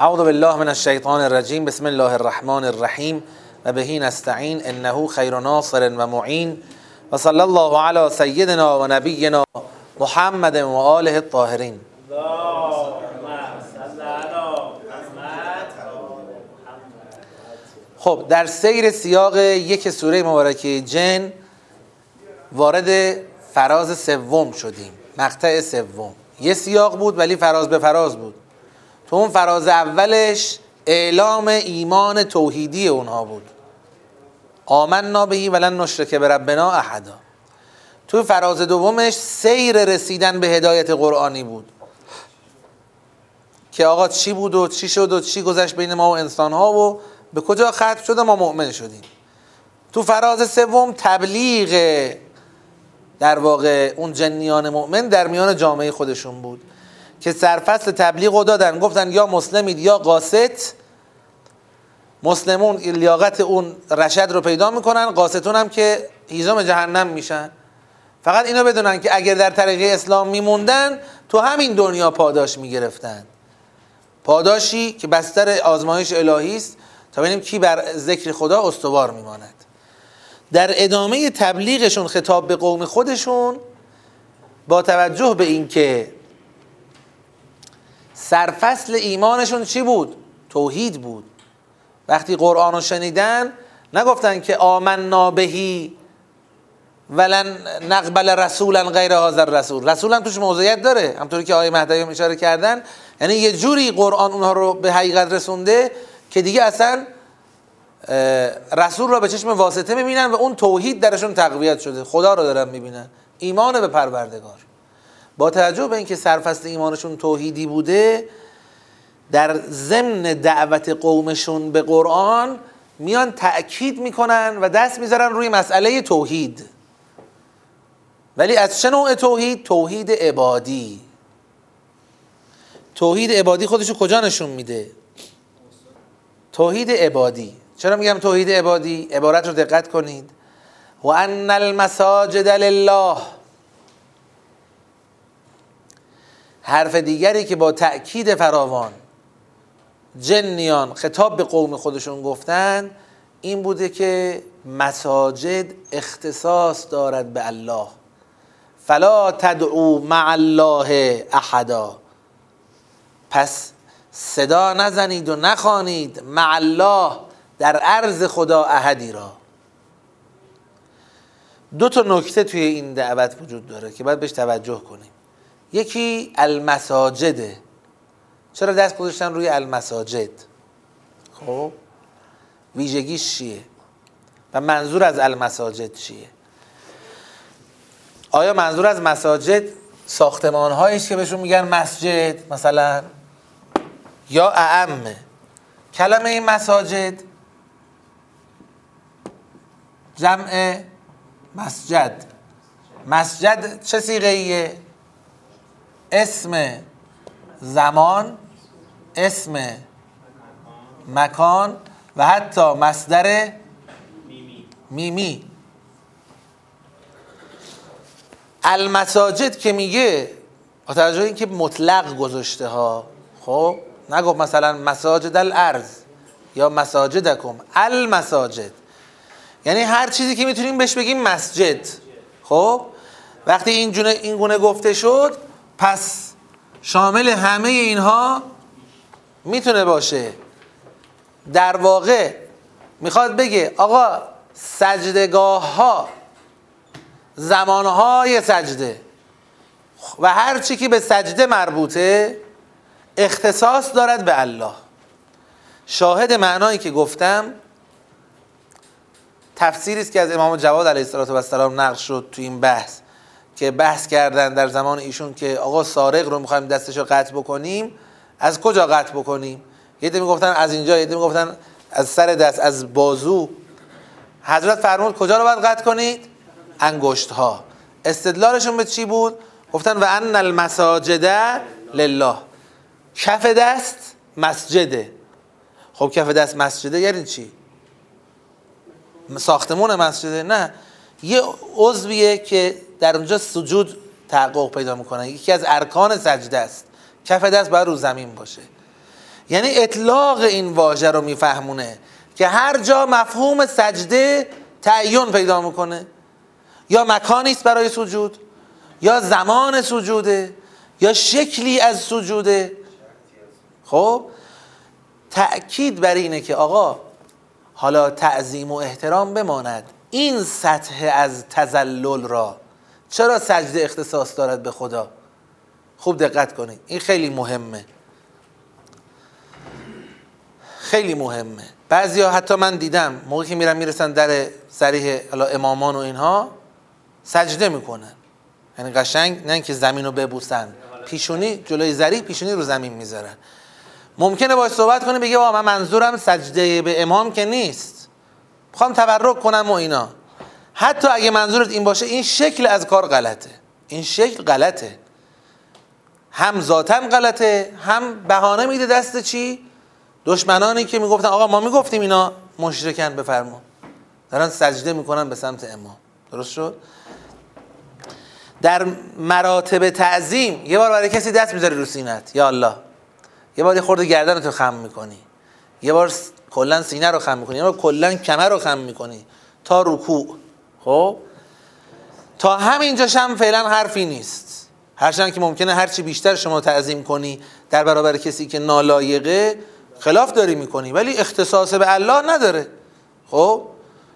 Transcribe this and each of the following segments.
اعوذ بالله من الشیطان الرجیم بسم الله الرحمن الرحیم و بهی نستعین. انه خیر ناصر و معین. و صلی الله علی سیدنا و نبینا محمد و آله الطاهرین. خب در سیر سیاق یک سوره مبارکه جن وارد فراز سوم شدیم. مقطع سوم. یه سیاق بود ولی فراز به فراز بود. تو اون فراز اولش اعلام ایمان توحیدی اونها بود. آمنا بهی ولن نشرک به ربنا احدا. تو فراز دومش سیر رسیدن به هدایت قرآنی بود. که آقا چی بود و چی شد و چی گذشت بین ما و انسان ها و به کجا ختم شد ما مؤمن شدیم. تو فراز سوم تبلیغ در واقع اون جنیان مؤمن در میان جامعه خودشون بود. که سرفصل تبلیغ رو دادن. گفتن یا مسلمید یا قاسط مسلمون لیاقت اون رشد رو پیدا می‌کنن. قاسطون هم که هیزم جهنم میشن. فقط اینو بدونن که اگر در طریق اسلام میموندن تو همین دنیا پاداش می‌گرفتن. پاداشی که بستر آزمایش الهی است. تا ببینیم کی بر ذکر خدا استوار میماند. در ادامه تبلیغشون خطاب به قوم خودشون با توجه به اینکه سرفصل ایمانشون چی بود؟ توحید بود. وقتی قرآن رو شنیدن نگفتن که آمنا بهی ولن نقبل رسولا غیر حاضر رسول رسول هم توش موضوعیت داره. همطوری که آیه مهدی هم اشاره کردن. یعنی یه جوری قرآن اونها رو به حقیقت رسونده که دیگه اصلا رسول را به چشم واسطه می‌بینن و اون توحید درشون تقویت شده. خدا رو دارن می‌بینن. ایمان به پروردگار. با توجه به اینکه سرفست ایمانشون توحیدی بوده در ضمن دعوت قومشون به قرآن میان تأکید می‌کنن و دست می‌ذارن روی مسئله توحید ولی از چه نوع توحید؟ توحید عبادی توحید عبادی خودشو کجا نشون میده؟ توحید عبادی چرا میگم توحید عبادی؟ عبارت رو دقت کنید و ان المساجد لله حرف دیگری که با تأکید فراوان جنیان خطاب به قوم خودشون گفتن این بوده که مساجد اختصاص دارد به الله. فلا تدعو مع الله احدا. پس صدا نزنید و نخوانید مع الله در عرض خدا احدی را. دو تا نکته توی این دعوت وجود داره که باید بهش توجه کنیم. یکی المساجده چرا دست گذاشتن روی المساجد؟ خب. ویژگیش چیه؟ و منظور از المساجد چیه؟ آیا منظور از مساجد ساختمان هاییش که بهشون میگن مسجد مثلا؟ یا اعمه کلمه این مساجد جمع مسجد. مسجد چه سیغه ایه؟ اسم زمان اسم مکان و حتی مصدر میمی. المساجد که میگه با توجه اینکه مطلق گذاشته ها خب نگفت مثلا مساجد الارض یا مساجدکم. المساجد. یعنی هر چیزی که می‌تونیم بهش بگیم مسجد. خب وقتی این, این گونه گفته شد پس شامل همه اینها می‌تونه باشه. در واقع می‌خواد بگه آقا سجدگاه ها زمانهای سجده و هر چی که به سجده مربوطه اختصاص دارد به الله. شاهد معنایی که گفتم تفسیری است که از امام جواد علیه السلام نقل شد تو این بحث. که بحث کردن در زمان ایشون که آقا سارق رو می‌خوایم دستش رو قطع بکنیم از کجا قطع بکنیم؟ یه می‌گفتن از اینجا یه می‌گفتن از سر دست از بازو. حضرت فرمود کجا رو باید قطع کنید؟ انگشت ها استدلالشون به چی بود؟ گفتن و ان المساجد لله. کف دست مسجده خب کف دست مسجده یعنی چی؟ ساختمون مسجده؟ نه. یه عضویه که در اونجا سجود تحقق پیدا می‌کنه. یکی از ارکان سجده است. کف دست باید رو زمین باشه. یعنی اطلاق این واژه رو میفهمونه که هر جا مفهوم سجده تعین پیدا می‌کنه. یا مکانی است برای سجود یا زمان سجوده یا شکلی از سجوده. خب؟ تأکید بر اینه که آقا حالا تعظیم و احترام بماند. این سطح از تزلل را چرا سجده اختصاص دارد به خدا؟ خوب دقت کنید. این خیلی مهمه. خیلی مهمه. بعضی ها حتی من دیدم موقعی که میرن می‌رسن در سریح امامان و اینها سجده می‌کنن. یعنی قشنگ نه اینکه زمین رو ببوسن. پیشونی جلوی زری پیشونی رو زمین می‌ذارن. ممکنه باش صحبت کنه بگه من منظورم سجده به امام که نیست. می‌خوام تبرک کنم و اینا. حتی اگه منظورت این باشه این شکل از کار غلطه. این شکل غلطه. هم ذاتا غلطه هم بهانه میده دست چی؟ دشمنانی که می‌گفتن آقا ما می‌گفتیم اینا مشرکن بفرما. دارن سجده می‌کنن به سمت امام. درست شد؟ در مراتب تعظیم یه بار برای کسی دست می‌ذاری رو سینت یا الله. یه بار یه خورده گردن تو خم می‌کنی. یه بار کلا سینه رو خم می‌کنی. یه بار کلا کمر رو خم می‌کنی. تا رکوع. خب؟ تا همینجاش هم فعلا حرفی نیست. هرچند که ممکنه هرچی بیشتر شما تعظیم کنی در برابر کسی که نالایقه خلاف داری می‌کنی. ولی اختصاص به الله نداره. خب؟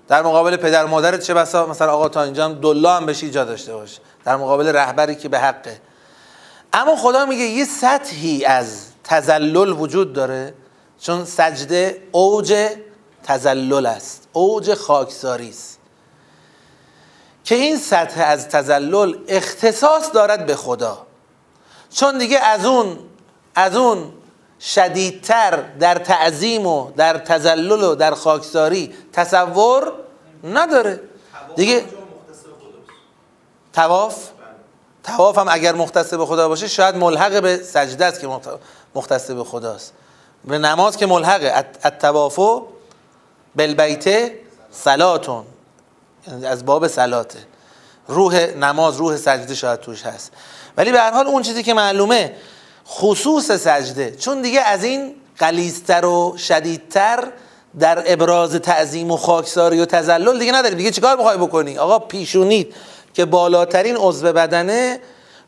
در مقابل پدر مادرت چه بسا؟ مثلا آقا تا اینجا هم دلا هم بشی جا داشته باشه در مقابل رهبری که به حقه. اما خدا میگه یه سطحی از تزلل وجود داره. چون سجده اوج تزلل است اوج خاکساری است. که این سطح از تزلل اختصاص دارد به خدا. چون دیگه از اون از اون شدیدتر در تعظیم و در تزلل و در خاکساری تصور نداره. دیگه تواف؟ تواف هم اگر مختص به خدا باشه شاید ملحق به سجده است که مختص به خداست. به نماز که ملحقه. التوافو بالبیت سلاتون یعنی از باب سلاته روح نماز روح سجده شاید توش هست. ولی به هر حال اون چیزی که معلومه خصوص سجده. چون دیگه از این قلیزتر و شدیدتر در ابراز تعظیم و خاکساری و تزلل دیگه نداری. دیگه چیکار می‌خوای بکنی؟ آقا پیشونید که بالاترین عضو بدنه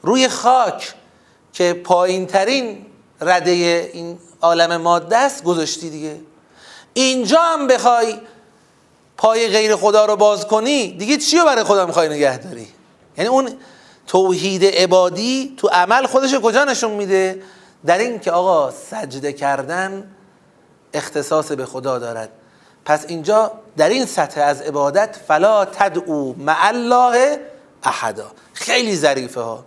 روی خاک که پایین ترین رده این عالم ماده است گذاشتی دیگه. اینجا هم بخوای پای غیر خدا رو باز کنی دیگه چی رو برای خدا می‌خوای نگه داری؟ یعنی اون توحید عبادی تو عمل خودش کجا نشون میده؟ در این که آقا سجده کردن اختصاص به خدا دارد. پس اینجا در این سطح از عبادت فلا تدعو مع الله احدا. خیلی ظریفه ها.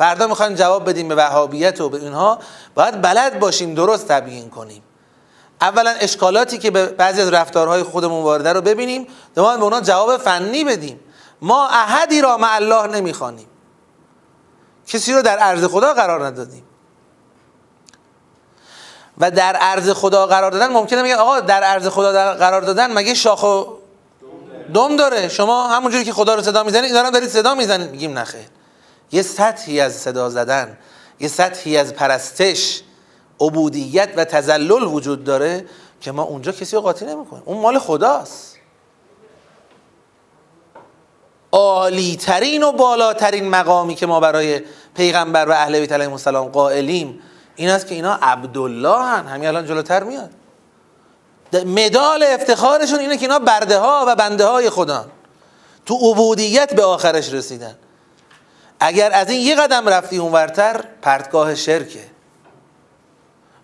فردا می‌خوایم جواب بدیم به وهابیت و به اینها. باید بلد باشیم درست تبیین کنیم. اولا اشکالاتی که به بعضی از رفتارهای خودمون وارده رو ببینیم دوم به اونا جواب فنی بدیم. ما احدی را مع الله نمی‌خوانیم. کسی رو در عرض خدا قرار ندادیم. و در عرض خدا قرار دادن ممکنه میگن آقا در عرض خدا قرار دادن مگه شاخ و دم داره؟ شما همونجوری که خدا رو صدا می‌زنید اینا رو دارید صدا می‌زنید. میگیم نخیر یه سطحی از صدا زدن یه سطحی از پرستش عبودیت و تزلل وجود داره که ما اونجا کسی رو قاطی نمی‌کنیم. اون مال خداست. عالی ترین و بالاترین مقامی که ما برای پیغمبر و اهل بیت علیهم السلام قائلیم این است که اینا عبدالله هن همین الان جلوتر میاد. مدال افتخارشون اینه که اینا برده ها و بنده های خدا. تو عبودیت به آخرش رسیدن. اگر از این یه قدم رفتی اونورتر پرتگاه شرکه.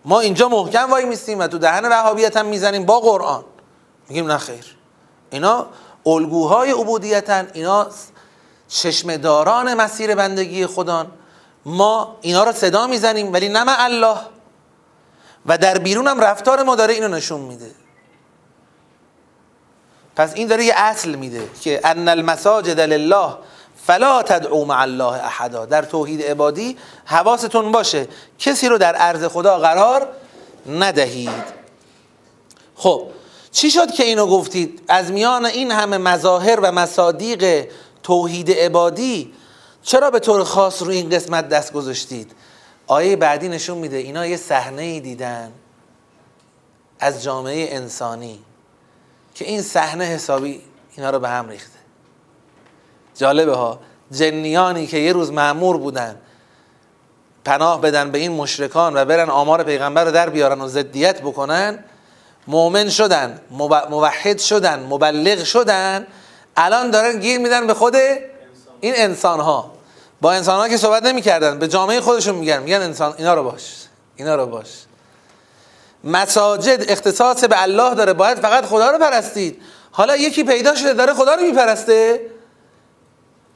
ما اینجا محکم وای میستیم و تو دهن وهابیت هم می‌زنیم با قرآن. میگیم نه خیر. اینا الگوهای عبودیتن اینا چشمداران مسیر بندگی خدان ما اینا رو صدا می‌زنیم ولی نه الله. و در بیرون هم رفتار ما داره اینو نشون میده. پس این داره یه اصل میده که ان المساجد لله فلا تدعو مع الله احدا. در توحید عبادی حواستون باشه. کسی رو در عرض خدا قرار ندهید. خب چی شد که اینو گفتید؟ از میان این همه مظاهر و مصادیق توحید عبادی چرا به طور خاص رو این قسمت دست گذاشتید؟ آیه بعدی نشون میده اینا یه صحنه ای دیدن از جامعه انسانی که این صحنه حسابی اینا رو به هم ریخته. جالبه ها. جنیانی که یه روز معمور بودن پناه بدن به این مشرکان و برن آمار پیغمبر رو در بیارن و ضدیت بکنن مؤمن شدن موحد شدن مبلغ شدن الان دارن گیر میدن به خود این انسان ها با انسان ها که صحبت نمی‌کردن به جامعه خودشون میگن میگن انسان اینا رو باش اینا رو باش. مساجد اختصاص به الله داره باید فقط خدا رو پرستید. حالا یکی پیدا شده داره خدا رو میپرسته.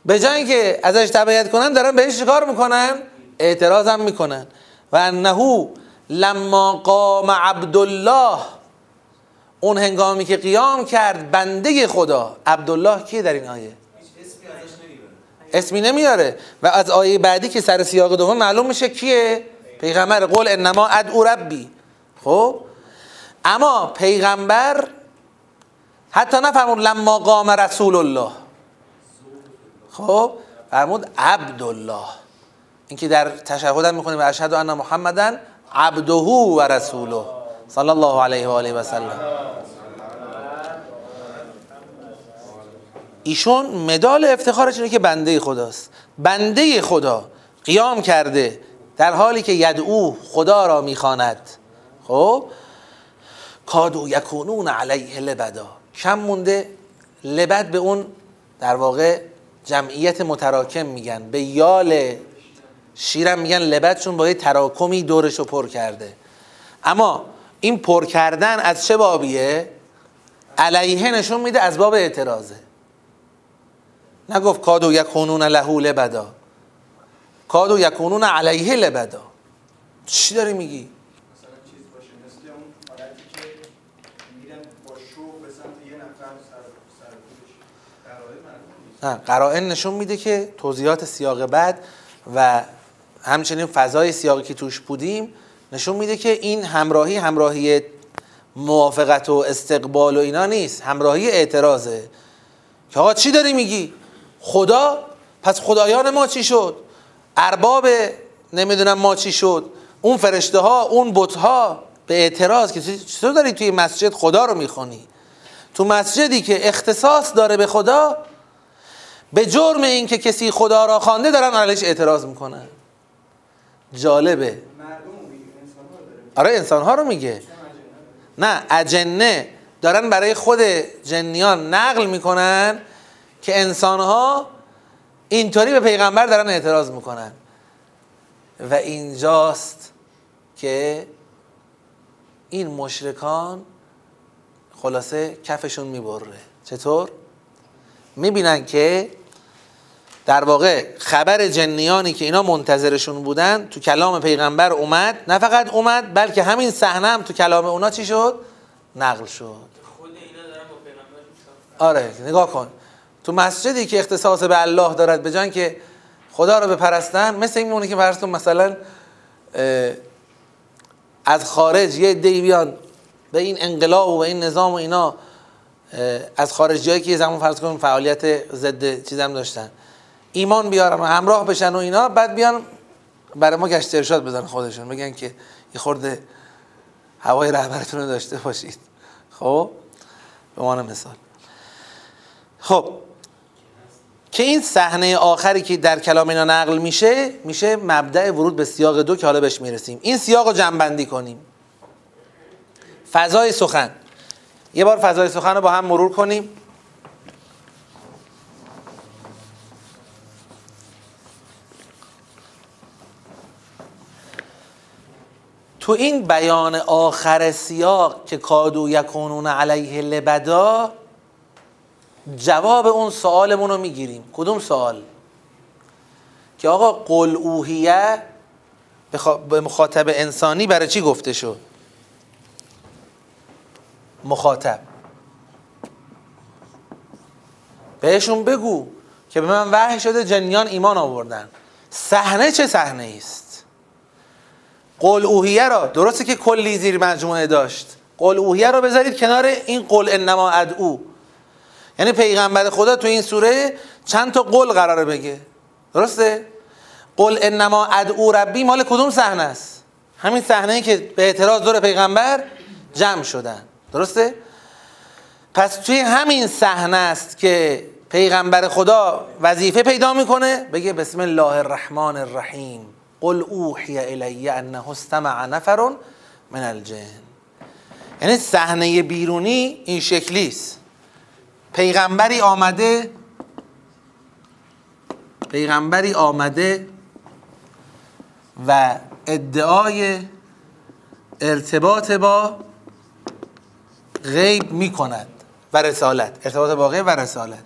به جای که ازش تبعیت کنن دارن بهش کار می‌کنن؟ اعتراض هم می‌کنن. و انه لما قام عبدالله اون هنگامی که قیام کرد بنده خدا. عبدالله کیه در این آیه؟ اسمی نمیاره. و از آیه بعدی که سر سیاق دوم معلوم میشه کیه؟ پیغمبر. قول انما ادعو ربی. خب؟ اما پیغمبر حتی نفرمون لما قام رسول الله. خب فرمود عبدالله. این که در تشهد هم می‌خونیم اشهد ان محمدن عبده و رسوله. صلی الله علیه و آله و سلم. ایشون مدال افتخارش اینه که بنده خداست. بنده خدا قیام کرده در حالی که یدعو خدا را می‌خواند. خب؟ کادو یکونون علیه لبدا. کم مونده لبد به اون در واقع جمعیت متراکم میگن. به یال شیرم میگن لبد چون با یه تراکمی دورش رو پر کرده. اما این پر کردن از چه بابیه؟ علیه نشون میده از باب اعتراضه. نگفت کادو یکونون لهو لبدا. کادو یکونون علیه لبدا. چی داری میگی؟ نه قرائن نشون میده که توضیحات سیاق بعد و همچنین فضای سیاقی که توش بودیم نشون میده که این همراهی همراهی موافقت و استقبال و اینا نیست همراهی اعتراضه. که آقا چی داری میگی؟ خدا؟ پس خدایان ما چی شد؟ ارباب نمی‌دونم ما چی شد؟ اون فرشته ها اون بت ها به اعتراض که چطور داری توی مسجد خدا رو می‌خونی؟ تو مسجدی که اختصاص داره به خدا به جرم این که کسی خدا را خوانده دارن علیش اعتراض می‌کنن جالبه. آره انسان ها رو میگه. نه اجنه دارن برای خود جنیان نقل می‌کنن که انسان ها اینطوری به پیغمبر دارن اعتراض می‌کنن. و اینجاست که این مشرکان خلاصه کفشون می‌بره. چطور؟ می‌بینن که در واقع خبر جنیانی که اینا منتظرشون بودن تو کلام پیغمبر اومد نه فقط اومد بلکه همین صحنه هم تو کلام اونا چی شد؟ نقل شد. آره نگاه کن. تو مسجدی که اختصاص به الله دارد به جان که خدا رو بپرستن مثل این که فرضتون مثلا از خارج یه دی بیان به این انقلاب و به این نظام و اینا از خارج جایی که یه زمان فرض کنیم فعالیت ضد چیزم داشتن. ایمان بیارن و همراه بشن و اینا بعد بیان برای ما گشت ارشاد بزن خودشون. بگن که یه خورده هوای رهبرتون رو داشته باشید. خب؟ به عنوان مثال. خب. که این صحنه آخری که در کلام اینا نقل میشه میشه مبدع ورود به سیاق دو که حالا بهش می‌رسیم. این سیاق رو جنبندی کنیم. فضای سخن. یه بار فضای سخن رو با هم مرور کنیم. تو این بیان آخر سیاق که کادو یکونون علیه لبدا جواب اون سوالمون رو می‌گیریم. کدوم سوال؟ که آقا قل اوهیه به مخاطب انسانی برای چی گفته شد؟ مخاطب. بهشون بگو که به من وحی شده جنیان ایمان آوردن. صحنه چه صحنه است قل اوهیه را. درسته که کلی زیر مجموعه داشت. قل اوهیه را بذارید کنار این قل انما ادعو. یعنی پیغمبر خدا تو این سوره چند تا قل قراره بگه. درسته؟ قل انما ادعو ربی مال کدوم صحنه است؟ همین صحنه که به اعتراض دور پیغمبر جمع شدن. درسته؟ پس توی همین صحنه است که پیغمبر خدا وظیفه پیدا می‌کنه. بگه بسم الله الرحمن الرحیم. قل اوحی الی انه استمع نفر من الجن. یعنی صحنه بیرونی این شکلی است. پیغمبری آمده پیغمبری آمده و ادعای ارتباط با غیب می کند و رسالت. ارتباط با غیب و رسالت.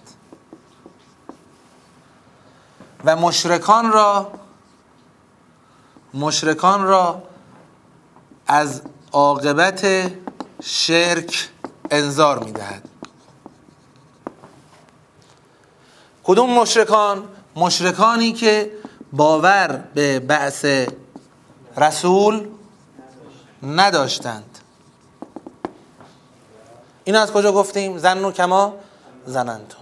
و مشرکان را مشرکان را از عاقبت شرک انذار می‌دهد. کدوم مشرکان؟ مشرکانی که باور به بعث رسول نداشتند. این از کجا گفتیم؟ زن و کما زننتم.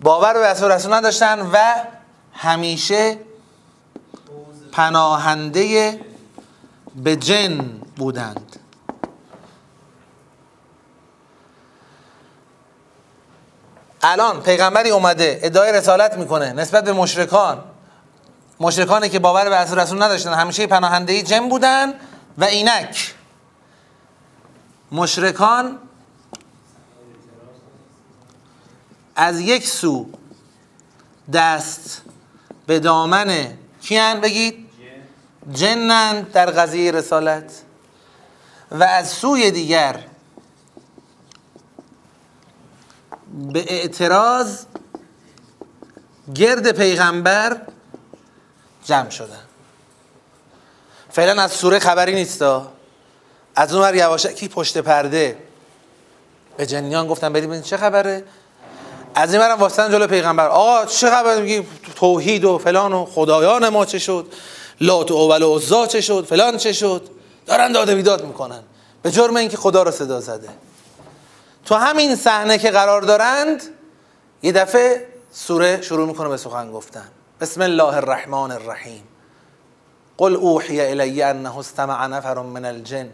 باور به بعث رسول نداشتند و همیشه پناهنده به جن بودند. الان پیغمبری اومده ادعای رسالت می‌کنه نسبت به مشرکان. مشرکانی که باور به رسول نداشتن همیشه پناهنده جن بودن و اینک. مشرکان از یک سو دست به دامن کیان؟ بگید. جنند در قضیه رسالت و از سوی دیگر به اعتراض گرد پیغمبر جمع شدن. فعلا از سوره خبری نیستا. از اون یواشکی پشت پرده به جنیان گفتن بریم چه خبره. از این برم واسطن جلو پیغمبر. آقا چه خبر؟ میگی توحید و فلان و خدایان ما چه شد؟ لات و اول و عزا چه شد؟ فلان چه شد؟ دارن داده بیداد می‌کنن. به جرم اینکه خدا رو صدا زده. تو همین صحنه که قرار دارند یه دفعه سوره شروع می‌کنه به سخن گفتن. بسم الله الرحمن الرحیم. قل اوحی الی انه استمع نفر من الجن.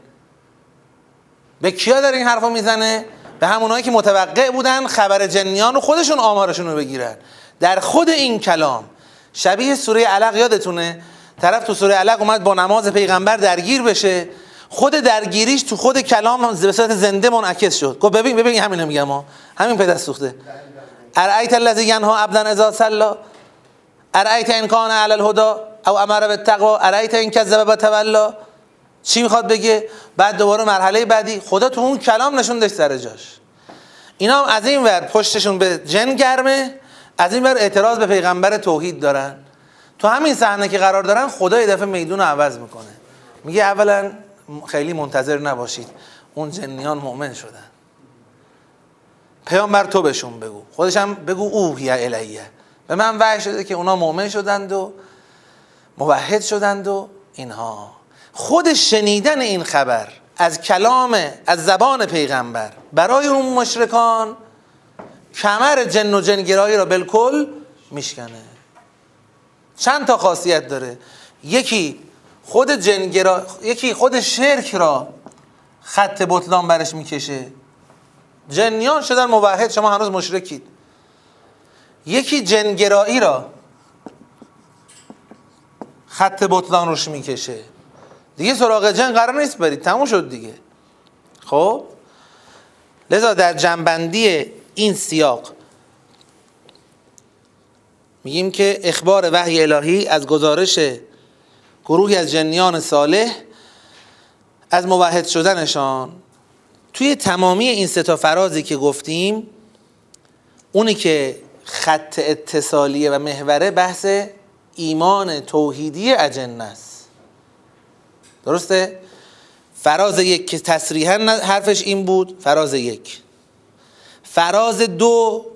به کیا داره این حرفو می‌زنه؟ به همونایی که متوقع بودن خبر جنیان و خودشون آمارشون رو بگیرن. در خود این کلام شبیه سوره علق یادتونه؟ طرف تو سوره علق اومد با نماز پیغمبر درگیر بشه. خود درگیریش تو خود کلام به صورت زنده منعکس شد. گفت ببین ببین همین میگم ها. همین پدر سوخته. ارایت الذی ینها عبدا اذا صلى ارایت ان کان علی الهدى او امر بالتقوا؟ ارایت ان کذب بتولا؟ چی می‌خواد بگه؟ بعد دوباره مرحله بعدی خدا تو اون کلام نشوندش سر جاش. اینا هم از این ور پشتشون به جن گرمه از این ور اعتراض به پیغمبر توحید دارن. تو همین صحنه که قرار دارن خدا یه دفعه میدون عوض می‌کنه. میگه اولا خیلی منتظر نباشید. اون جنیان مؤمن شدن. پیامبر تو بهشون بگو. خودش هم بگو اوهی الیه. به من وحی شده که اونا مؤمن شدند و موحد شدند و اینها. خود شنیدن این خبر از کلام از زبان پیغمبر برای اون مشرکان کمر جن و جنگرایی را بالکل میشکنه. چند تا خاصیت داره؟ یکی خود جنگرا یکی خود شرک را خط بطلان برش می‌کشه. جنیان شدن موحد شما هنوز مشرکید. یکی جنگرایی را خط بطلان روش می‌کشه. دیگه سراغ جن قرار نیست برید تموم شد دیگه. خب؟ لذا در جنبندی این سیاق میگیم که اخبار وحی الهی از گزارش گروهی از جنیان صالح از موحد شدنشان توی تمامی این ستا فرازی که گفتیم اونی که خط اتصالیه و محوره بحث ایمان توحیدی اجنه است درسته؟ فراز یک که تصریحا حرفش این بود فراز یک فراز دو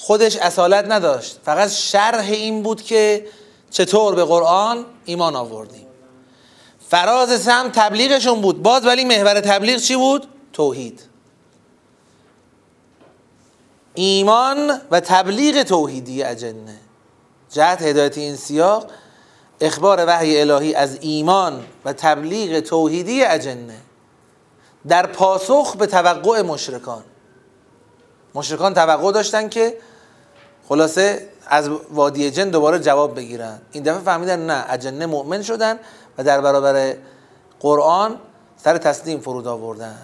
خودش اصالت نداشت. فقط شرح این بود که چطور به قرآن ایمان آوردیم. فراز سم تبلیغشون بود. باز ولی محور تبلیغ چی بود؟ توحید. ایمان و تبلیغ توحیدی اجنه. جهت هدایت این سیاق اخبار وحی الهی از ایمان و تبلیغ توحیدی اجنه. در پاسخ به توقع مشرکان. مشرکان توقع داشتن که خلاصه از وادی جن دوباره جواب بگیرن. این دفعه فهمیدن نه اجنه مؤمن شدن و در برابر قرآن سر تسلیم فرود آوردن.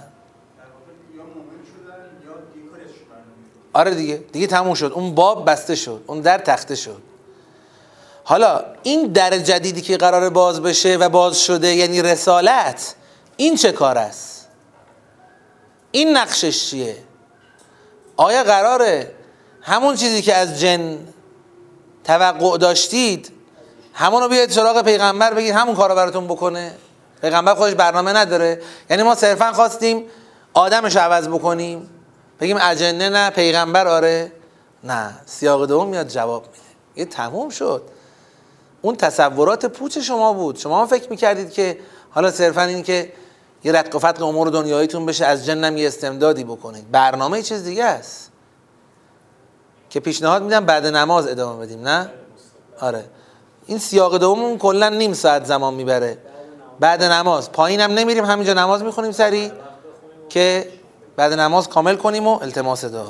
آره دیگه دیگه تموم شد. اون باب بسته شد. اون در تخته شد. حالا این در جدیدی که قرار باز بشه و باز شده یعنی رسالت این چه کار است؟ این نقشش چیه؟ آیا قراره همون چیزی که از جن توقع داشتید همون رو بیاید سراغ پیغمبر بگید همون کار رو براتون بکنه. پیغمبر خودش برنامه نداره. یعنی ما صرفا خواستیم آدمش عوض بکنیم. بگیم اجنه نه پیغمبر آره. نه سیاق دوم میاد جواب میده. یه تموم شد. اون تصورات پوچ شما بود. شما فکر می‌کردید که حالا صرفا این که یه رتق و فتق امور دنیاییتون بشه از جنم یه استمدادی بکنید. برنامه چیز دیگه است. که پیشنهاد میدم بعد نماز ادامه بدیم نه؟ آره. این سیاق دومون کلا نیم ساعت زمان می‌بره. بعد نماز. پایینم نمیریم همینجا نماز می‌خونیم سری که بعد نماز کامل کنیم و التماس دعا